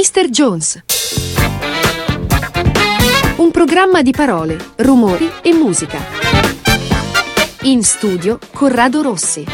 Mr. Jones. Un programma di parole, rumori e musica. In studio Corrado Rossi.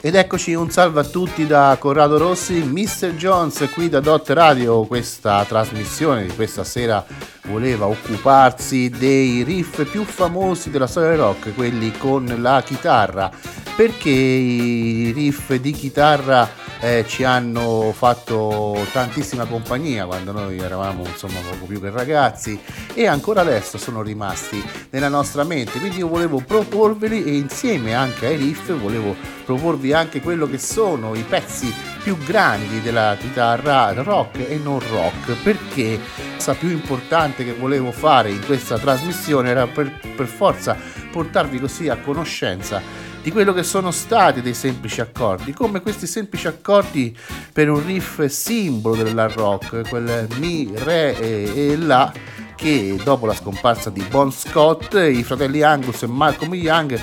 Ed eccoci un salve a tutti da Corrado Rossi, Mr. Jones qui da Dot Radio, questa trasmissione di questa sera voleva occuparsi dei riff più famosi della storia del rock, quelli con la chitarra, perché i riff di chitarra eh, ci hanno fatto tantissima compagnia quando noi eravamo insomma poco più che ragazzi e ancora adesso sono rimasti nella nostra mente. Quindi io volevo proporveli e insieme anche ai riff volevo proporvi anche quello che sono i pezzi più grandi della chitarra rock e non rock. Perché la cosa più importante che volevo fare in questa trasmissione era per, per forza portarvi così a conoscenza di quello che sono stati dei semplici accordi, come questi semplici accordi per un riff simbolo dell'hard rock, quel Mi, Re e, e La, che dopo la scomparsa di Bon Scott, i fratelli Angus e Malcolm Young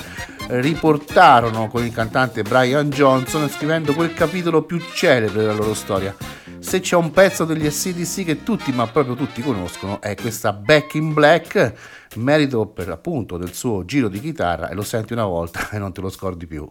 riportarono con il cantante Brian Johnson scrivendo quel capitolo più celebre della loro storia. Se c'è un pezzo degli SCDC che tutti, ma proprio tutti conoscono, è questa Back in Black, merito per appunto del suo giro di chitarra e lo senti una volta e non te lo scordi più.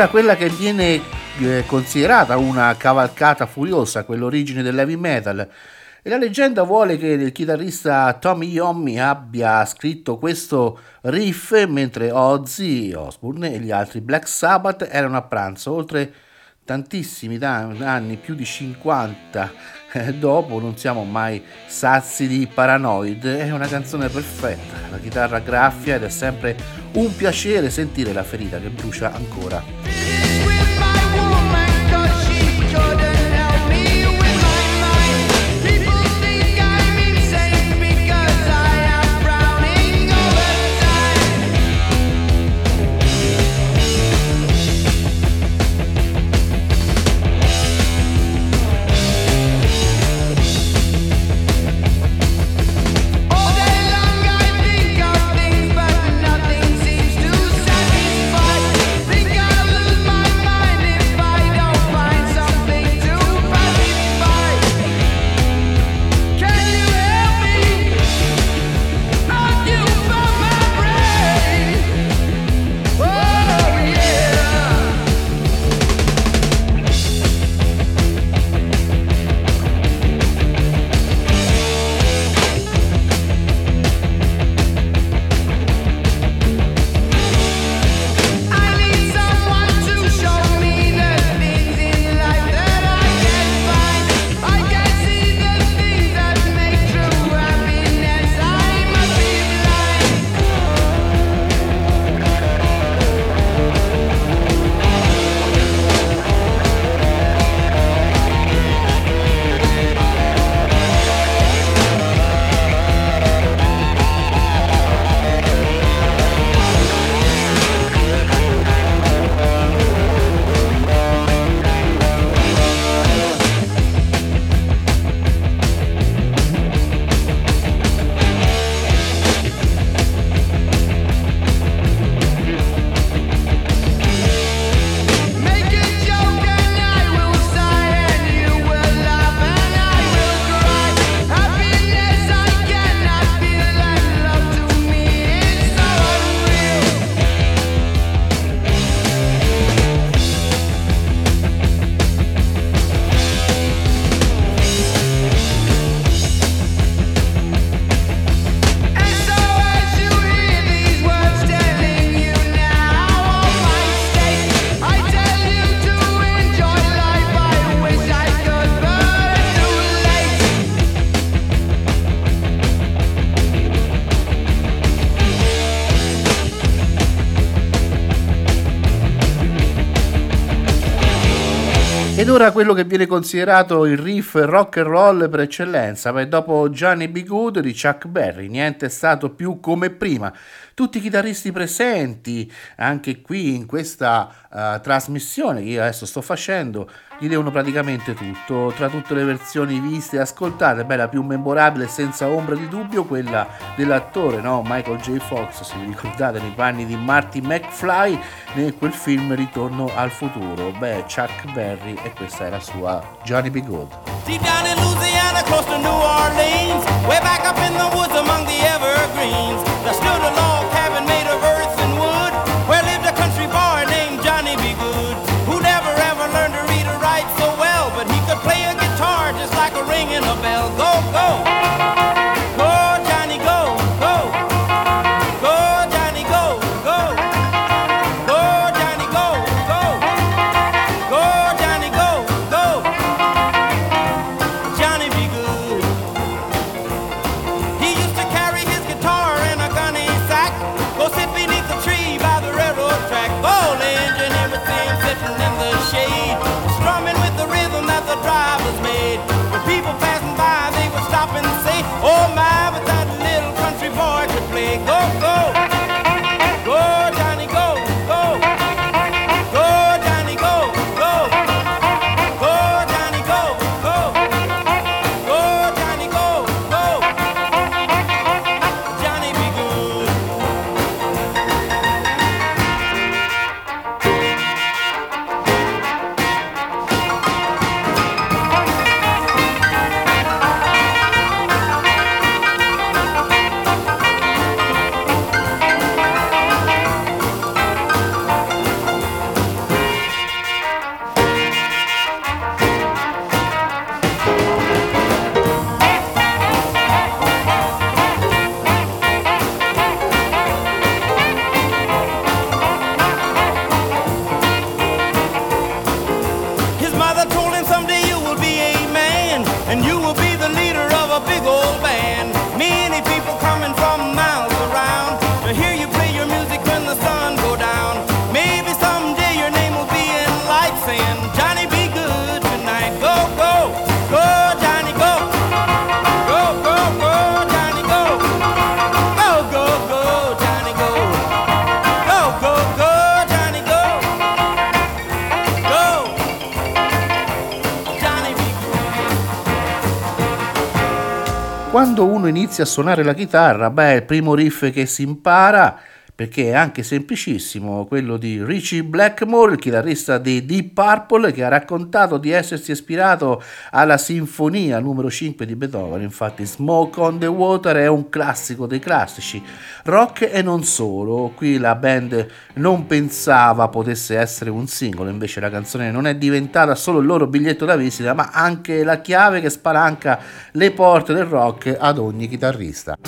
Ora quella che viene eh, considerata una cavalcata furiosa, quell'origine dell'heavy metal. E la leggenda vuole che il chitarrista Tommy Yomi abbia scritto questo riff mentre Ozzy Osbourne e gli altri Black Sabbath erano a pranzo, oltre tantissimi anni, più di 50 eh, dopo, non siamo mai sazi di Paranoid. È una canzone perfetta, la chitarra graffia ed è sempre un piacere sentire la ferita che brucia ancora. With ora quello che viene considerato il riff rock and roll per eccellenza, ma dopo Johnny B. Good di Chuck Berry, niente è stato più come prima. Tutti i chitarristi presenti, anche qui in questa uh, trasmissione che io adesso sto facendo, gli devono praticamente tutto, tra tutte le versioni viste e ascoltate, beh, la più memorabile senza ombra di dubbio, quella dell'attore no? Michael J. Fox, se vi ricordate, nei panni di Marty McFly, in quel film Ritorno al futuro, beh, Chuck Berry e questa è la sua Johnny B. Good. Way back up in the woods among the evergreens, there stood a log inizia a suonare la chitarra, beh, il primo riff che si impara perché è anche semplicissimo quello di Richie Blackmore, il chitarrista di Deep Purple, che ha raccontato di essersi ispirato alla sinfonia numero 5 di Beethoven. Infatti, Smoke on the Water è un classico dei classici rock e non solo. Qui la band non pensava potesse essere un singolo, invece la canzone non è diventata solo il loro biglietto da visita, ma anche la chiave che spalanca le porte del rock ad ogni chitarrista.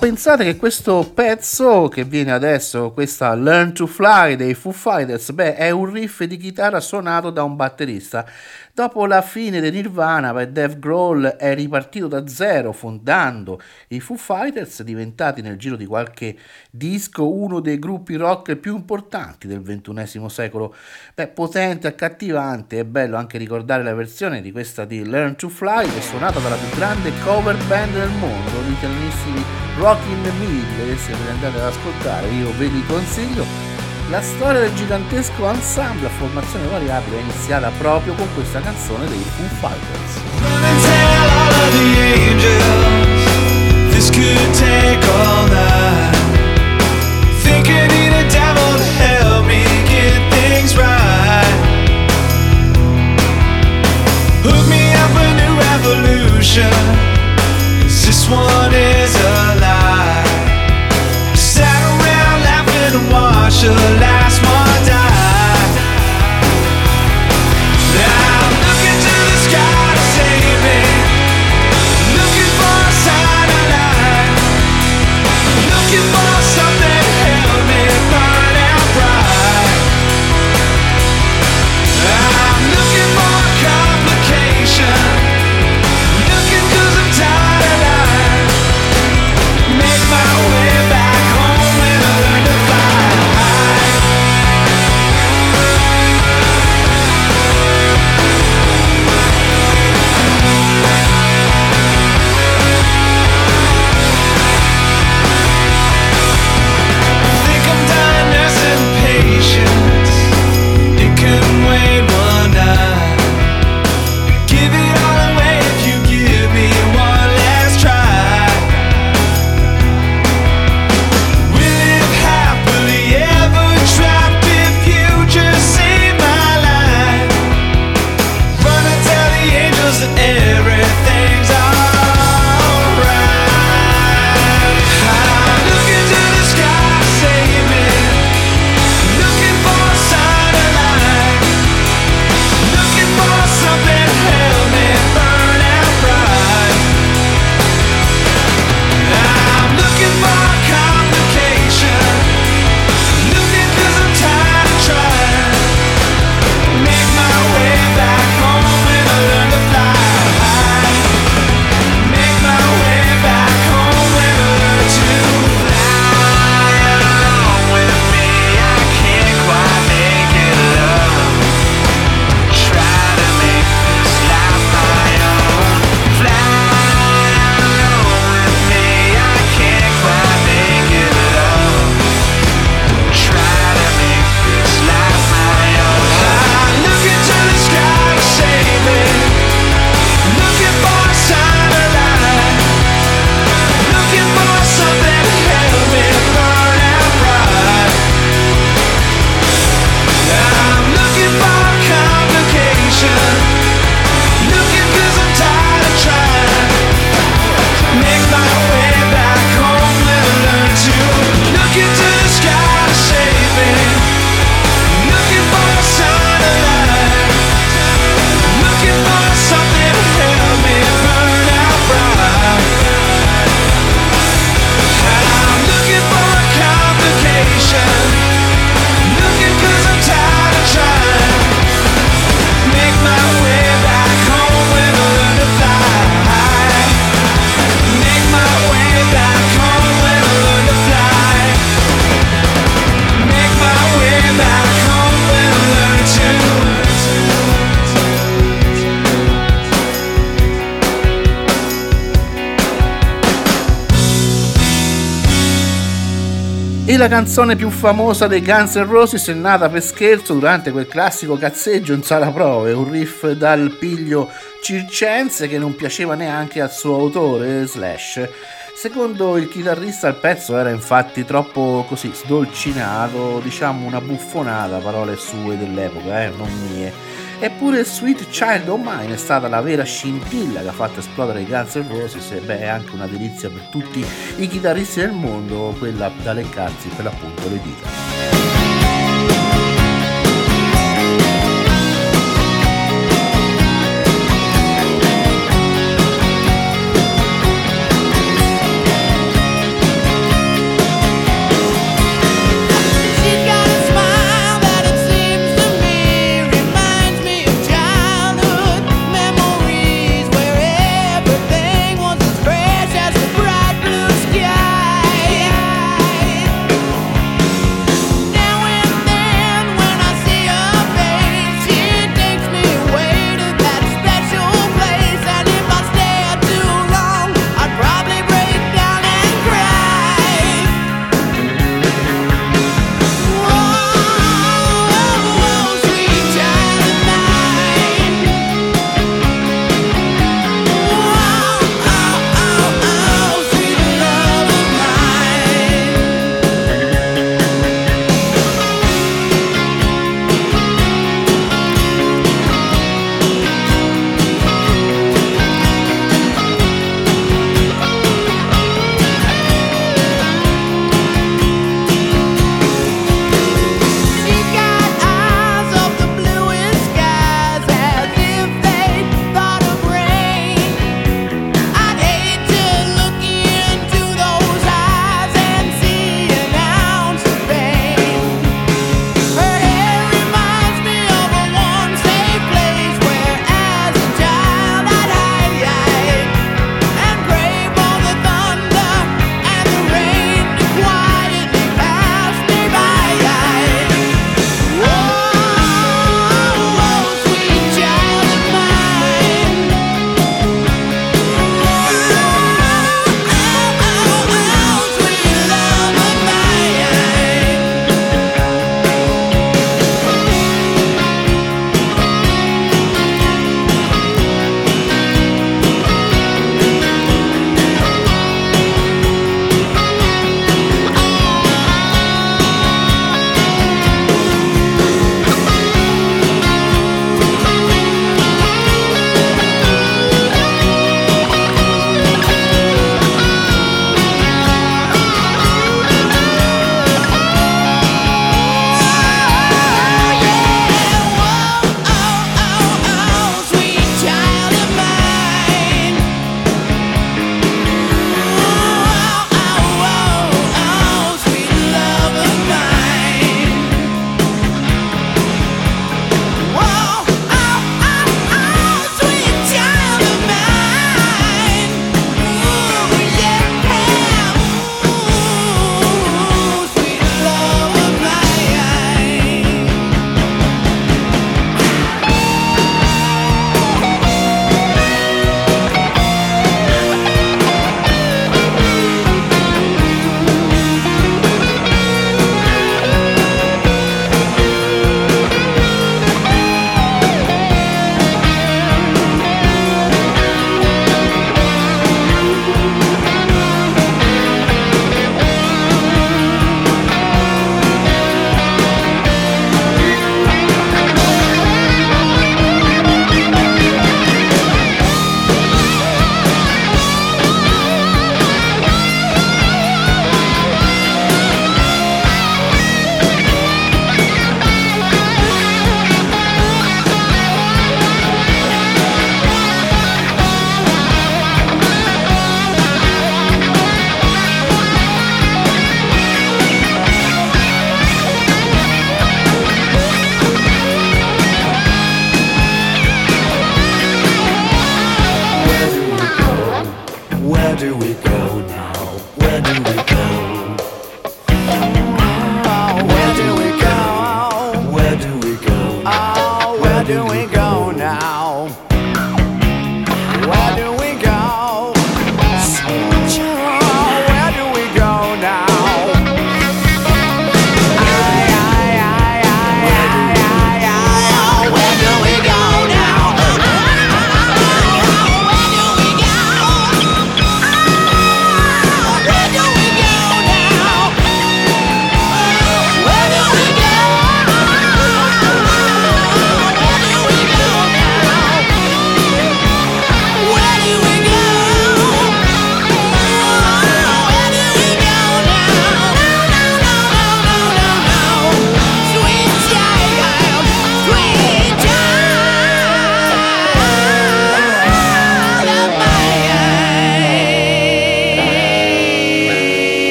Pensate che questo pezzo che viene adesso, questa Learn to Fly dei Foo Fighters, beh, è un riff di chitarra suonato da un batterista Dopo la fine di Nirvana, Dave Grohl è ripartito da zero, fondando i Foo Fighters, diventati nel giro di qualche disco uno dei gruppi rock più importanti del XXI secolo. Beh, potente, accattivante, è bello anche ricordare la versione di questa di Learn to Fly, che è suonata dalla più grande cover band del mondo, gli italianissimi Rockin' Mill, che se ve andate ad ascoltare, io ve li consiglio. La storia del gigantesco ensemble a formazione variabile è iniziata proprio con questa canzone dei Foo Fighters. La canzone più famosa dei Guns N' Roses è nata per scherzo durante quel classico cazzeggio in sala prove, un riff dal piglio circense che non piaceva neanche al suo autore, Slash. Secondo il chitarrista il pezzo era infatti troppo così sdolcinato, diciamo una buffonata, parole sue dell'epoca, eh, non mie. Eppure Sweet Child O' Mine è stata la vera scintilla che ha fatto esplodere i Guns N' Roses e beh, è anche una delizia per tutti i chitarristi del mondo, quella da leccarsi per l'appunto le dita.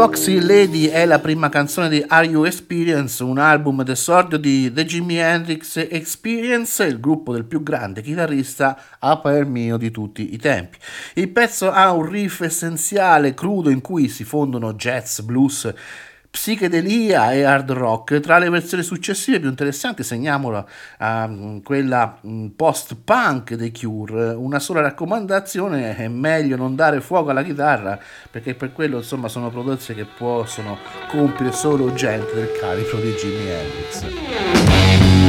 Foxy Lady è la prima canzone di Are You Experience, un album d'esordio di The Jimi Hendrix Experience, il gruppo del più grande chitarrista a parer mio di tutti i tempi. Il pezzo ha un riff essenziale, crudo, in cui si fondono jazz, blues, psichedelia e hard rock. Tra le versioni successive più interessanti segniamola uh, quella um, post-punk dei Cure. Una sola raccomandazione è meglio non dare fuoco alla chitarra perché per quello insomma sono prodotti che possono compiere solo gente del calibro di Jimi Hendrix.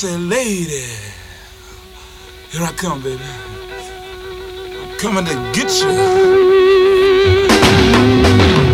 said, Lady, here I come, baby. I'm coming to get you.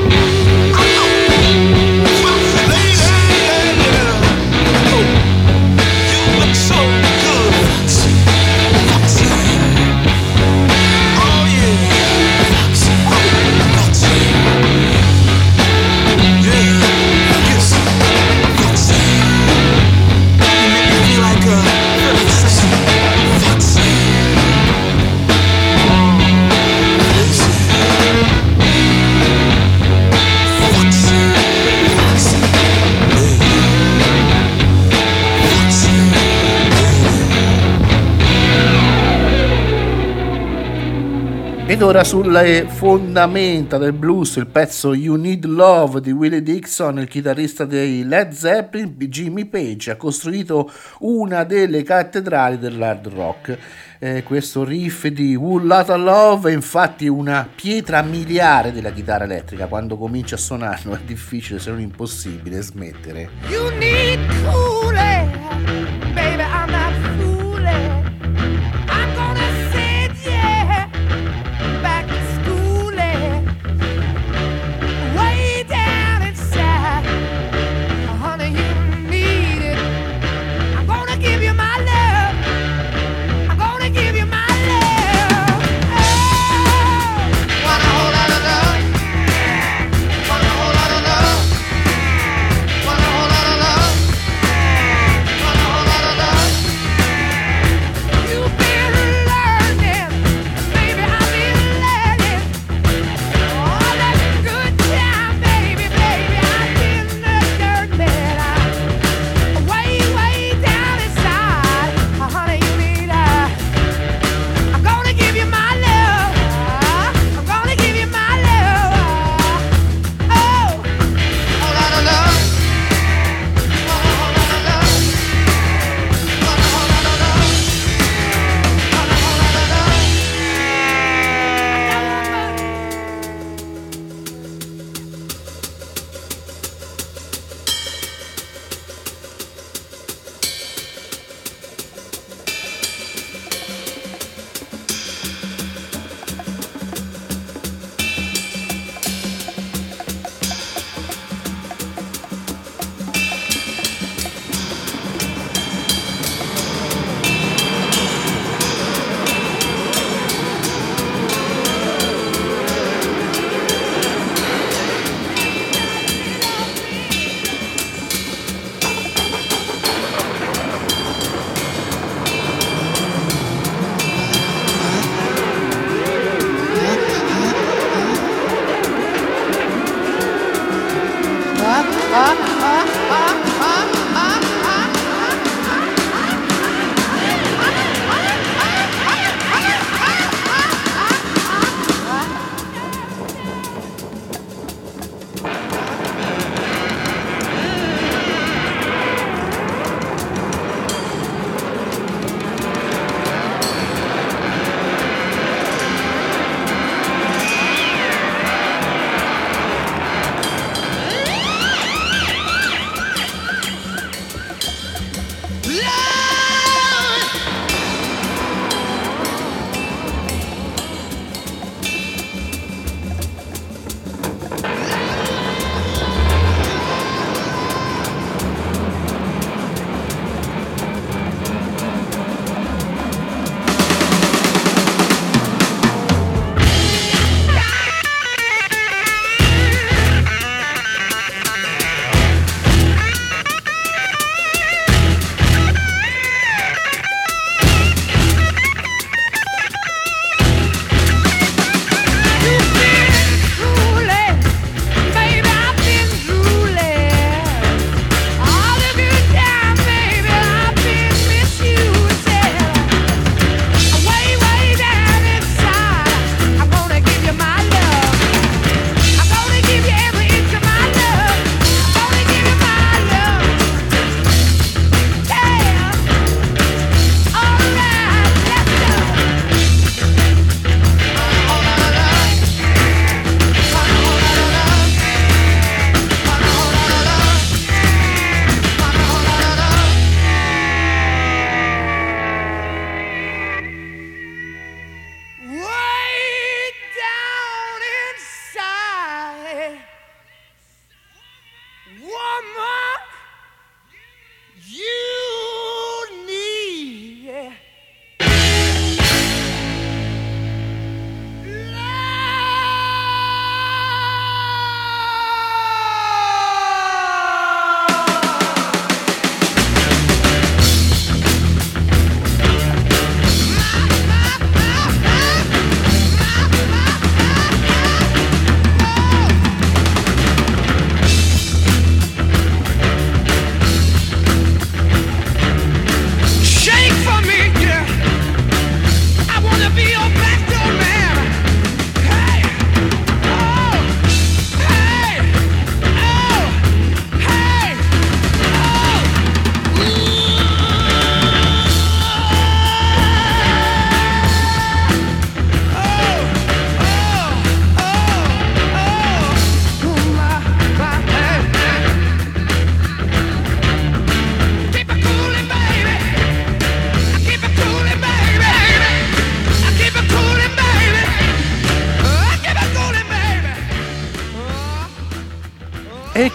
Ora sulle fondamenta del blues il pezzo You Need Love di Willie Dixon, il chitarrista dei Led Zeppelin, Jimmy Page, ha costruito una delle cattedrali dell'hard rock. Eh, questo riff di Wool Lotta Love è infatti una pietra miliare della chitarra elettrica. Quando comincia a suonarlo è difficile se non impossibile smettere. You need cool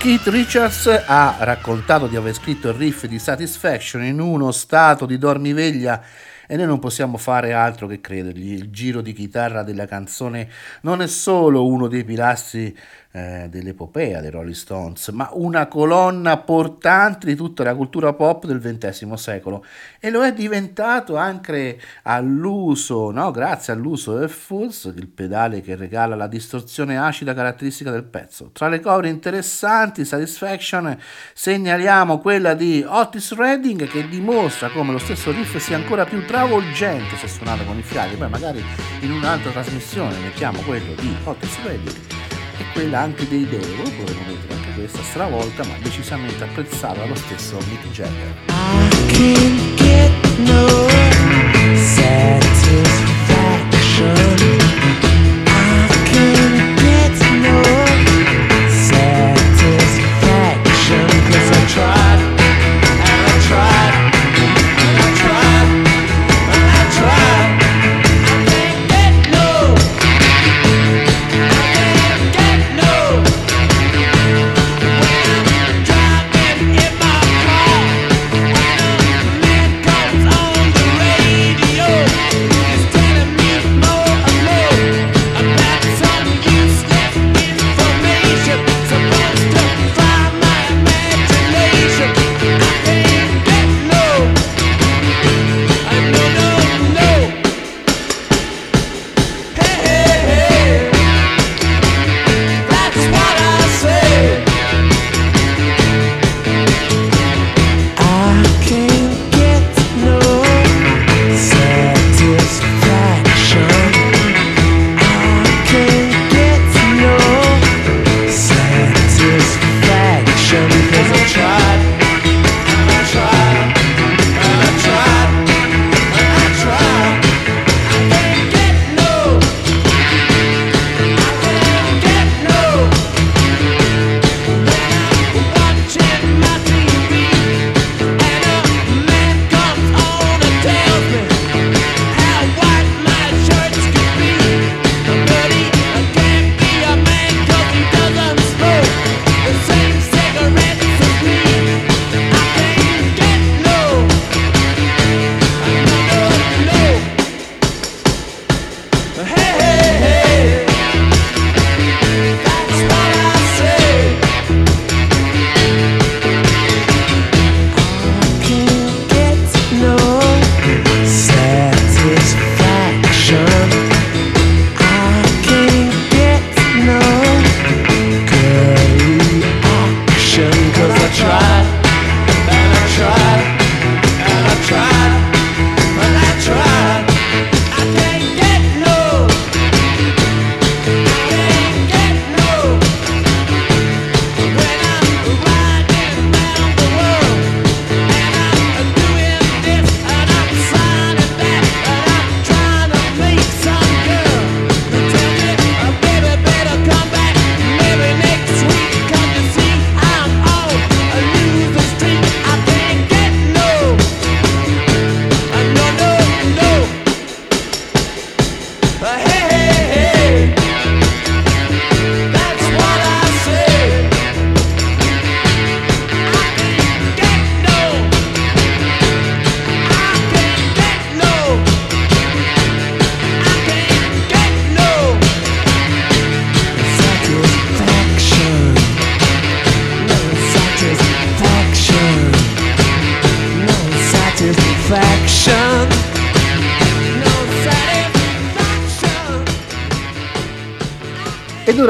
Keith Richards ha raccontato di aver scritto il riff di Satisfaction in uno stato di dormiveglia e noi non possiamo fare altro che credergli. Il giro di chitarra della canzone non è solo uno dei pilastri eh, dell'epopea dei Rolling Stones, ma una colonna portante di tutta la cultura pop del XX secolo e lo è diventato anche all'uso, no? grazie all'uso del fuzz, il pedale che regala la distorsione acida caratteristica del pezzo. Tra le cover interessanti, Satisfaction, segnaliamo quella di Otis Redding che dimostra come lo stesso riff sia ancora più travolgente se suonato con i fiati, poi magari in un'altra trasmissione mettiamo quello di Otis Redding quella anche dei Devo, oh, come anche questa stravolta, ma decisamente apprezzata lo stesso Mick Jagger. No satisfaction.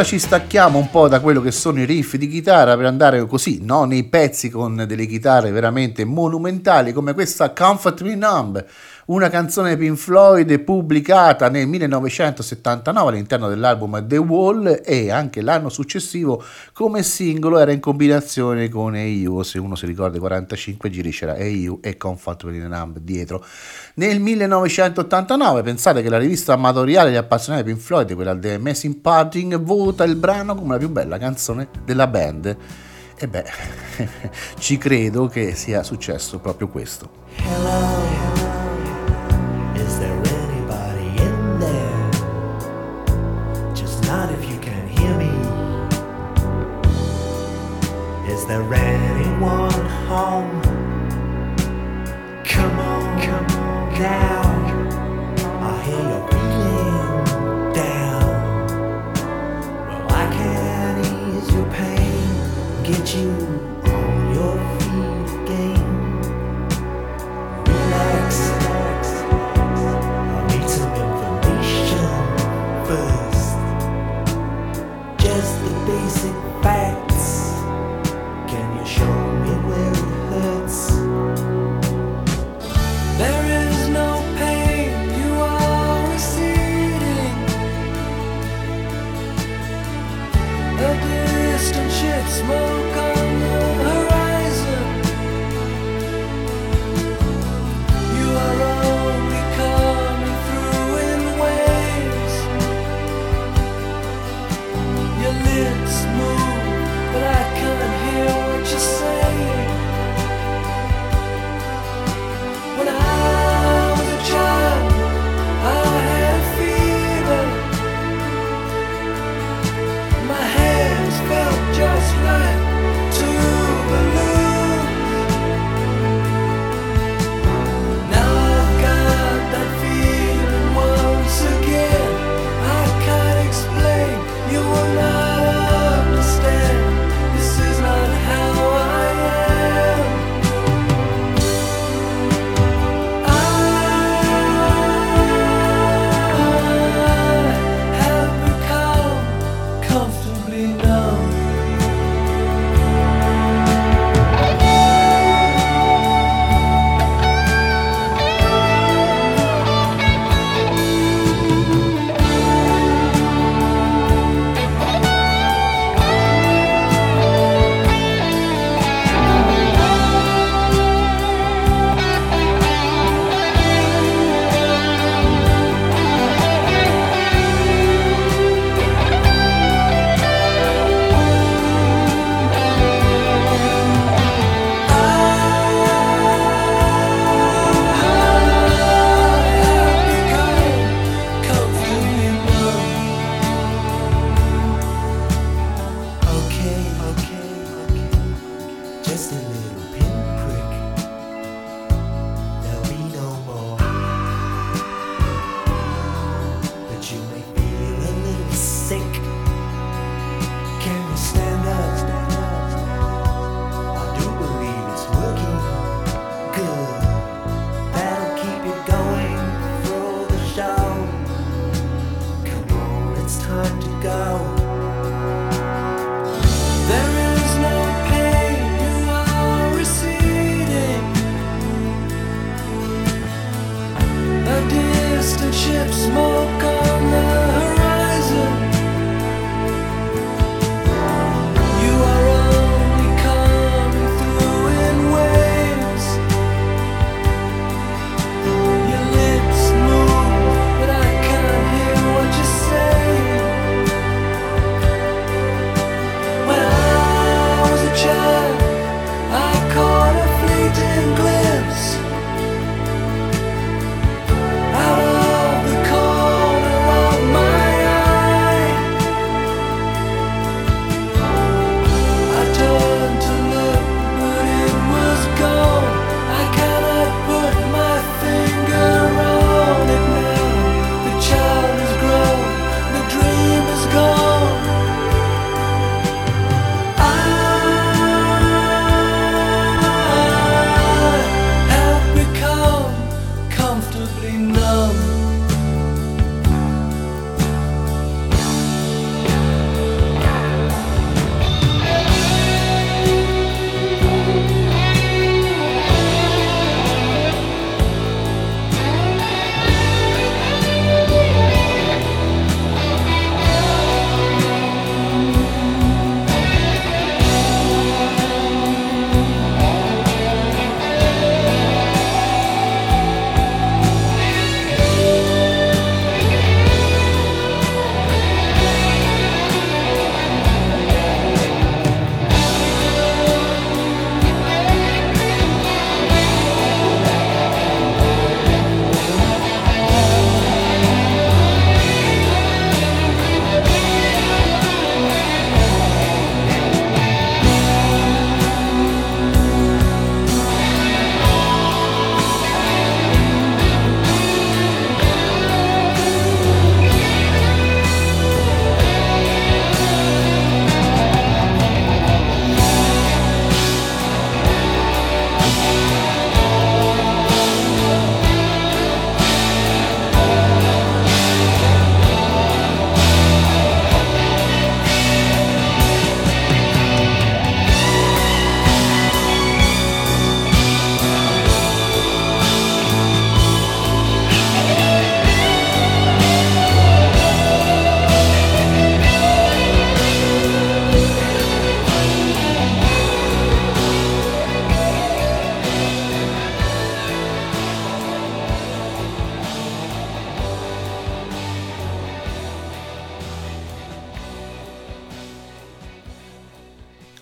Ci stacchiamo un po' da quello che sono i riff di chitarra per andare così, no, nei pezzi con delle chitarre veramente monumentali come questa Comfort Me Numb una canzone Pink Floyd pubblicata nel 1979 all'interno dell'album The Wall e anche l'anno successivo come singolo era in combinazione con EU, se uno si ricorda i 45 giri c'era EU e Comfortable Numb dietro. Nel 1989 pensate che la rivista amatoriale degli appassionati Pink Floyd, quella The Amazing Parting, vota il brano come la più bella canzone della band. E beh, ci credo che sia successo proprio questo. Hello. There anyone home? Come on, come on now. I hear you're feeling down. Well, I can ease your pain, get you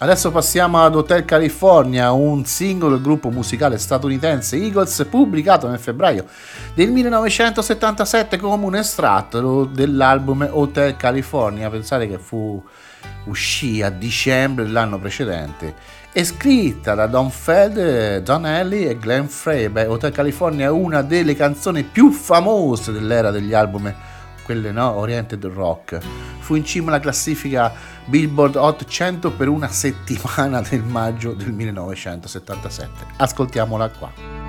Adesso passiamo ad Hotel California, un singolo del gruppo musicale statunitense Eagles pubblicato nel febbraio del 1977 come un estratto dell'album Hotel California. Pensate che fu uscì a dicembre dell'anno precedente. È scritta da Don Feld, Don Ellie e Glenn Frey. Beh, Hotel California è una delle canzoni più famose dell'era degli album quelle no, oriented rock. Fu in cima alla classifica Billboard Hot 100 per una settimana del maggio del 1977. Ascoltiamola qua.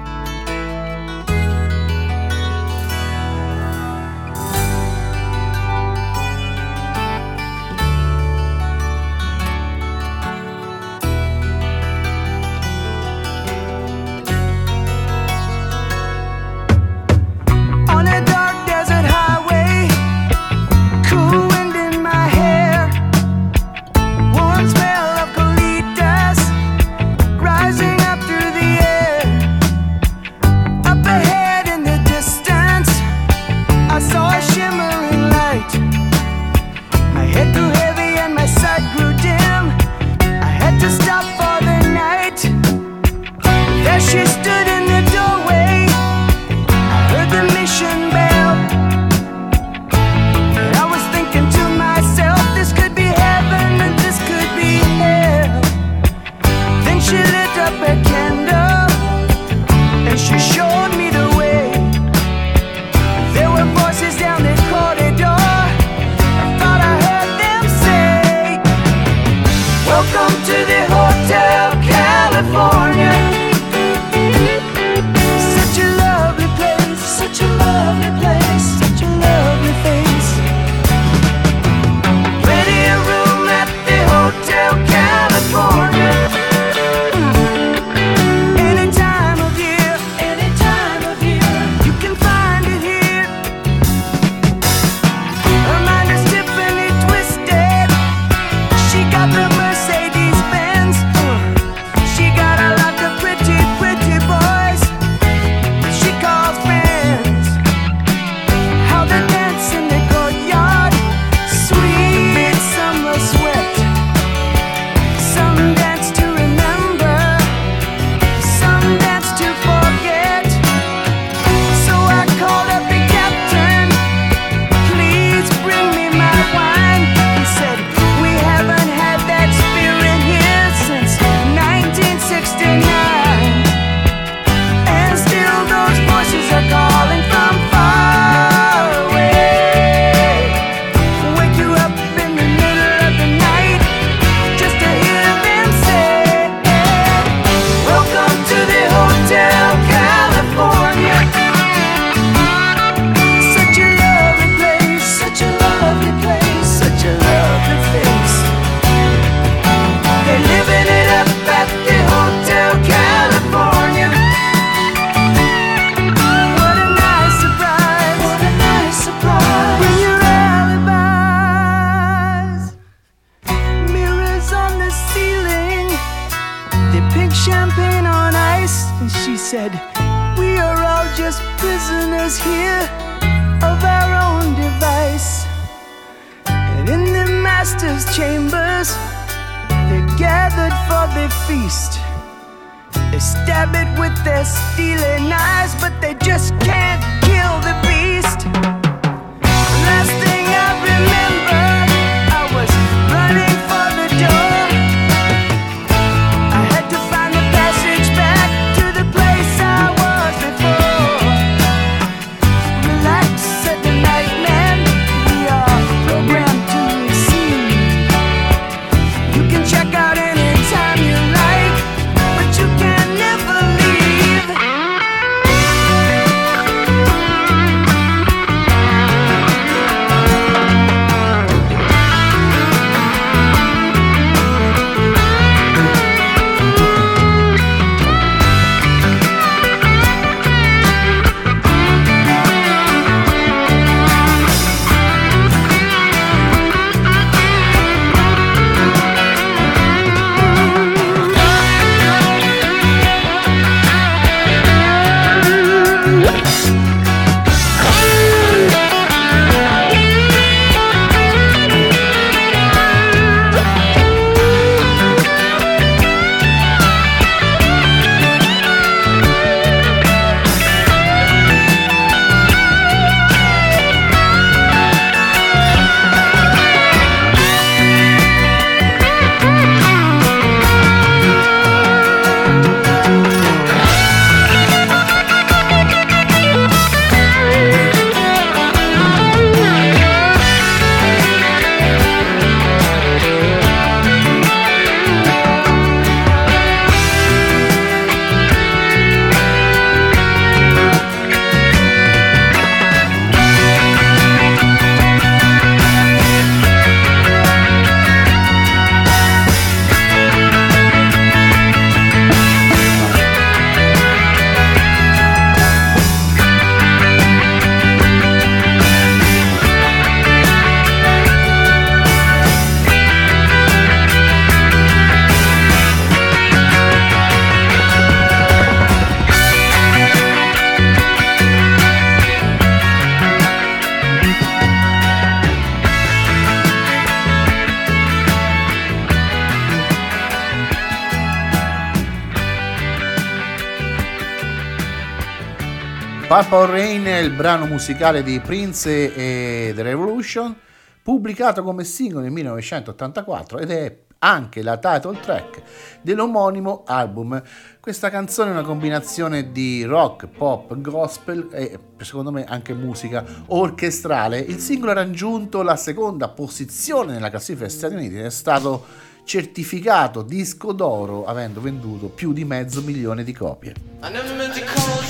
Purple Rain il brano musicale di Prince e The Revolution, pubblicato come singolo nel 1984 ed è anche la title track dell'omonimo album. Questa canzone è una combinazione di rock, pop, gospel e secondo me anche musica orchestrale. Il singolo ha raggiunto la seconda posizione nella classifica degli Stati Uniti ed è stato certificato disco d'oro avendo venduto più di mezzo milione di copie. never meant to cause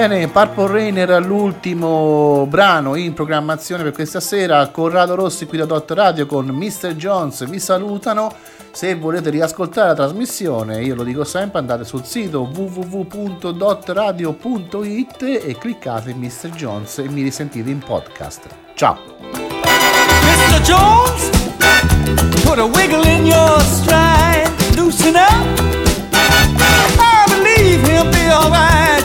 Bene, Purple Rain era l'ultimo brano in programmazione per questa sera. Corrado Rossi qui da Dot Radio con Mr. Jones vi salutano. Se volete riascoltare la trasmissione, io lo dico sempre, andate sul sito www.dotradio.it e cliccate Mr. Jones e mi risentite in podcast. Ciao! Mr. Jones, put a wiggle in your stride, loosen up. I believe he'll be alright,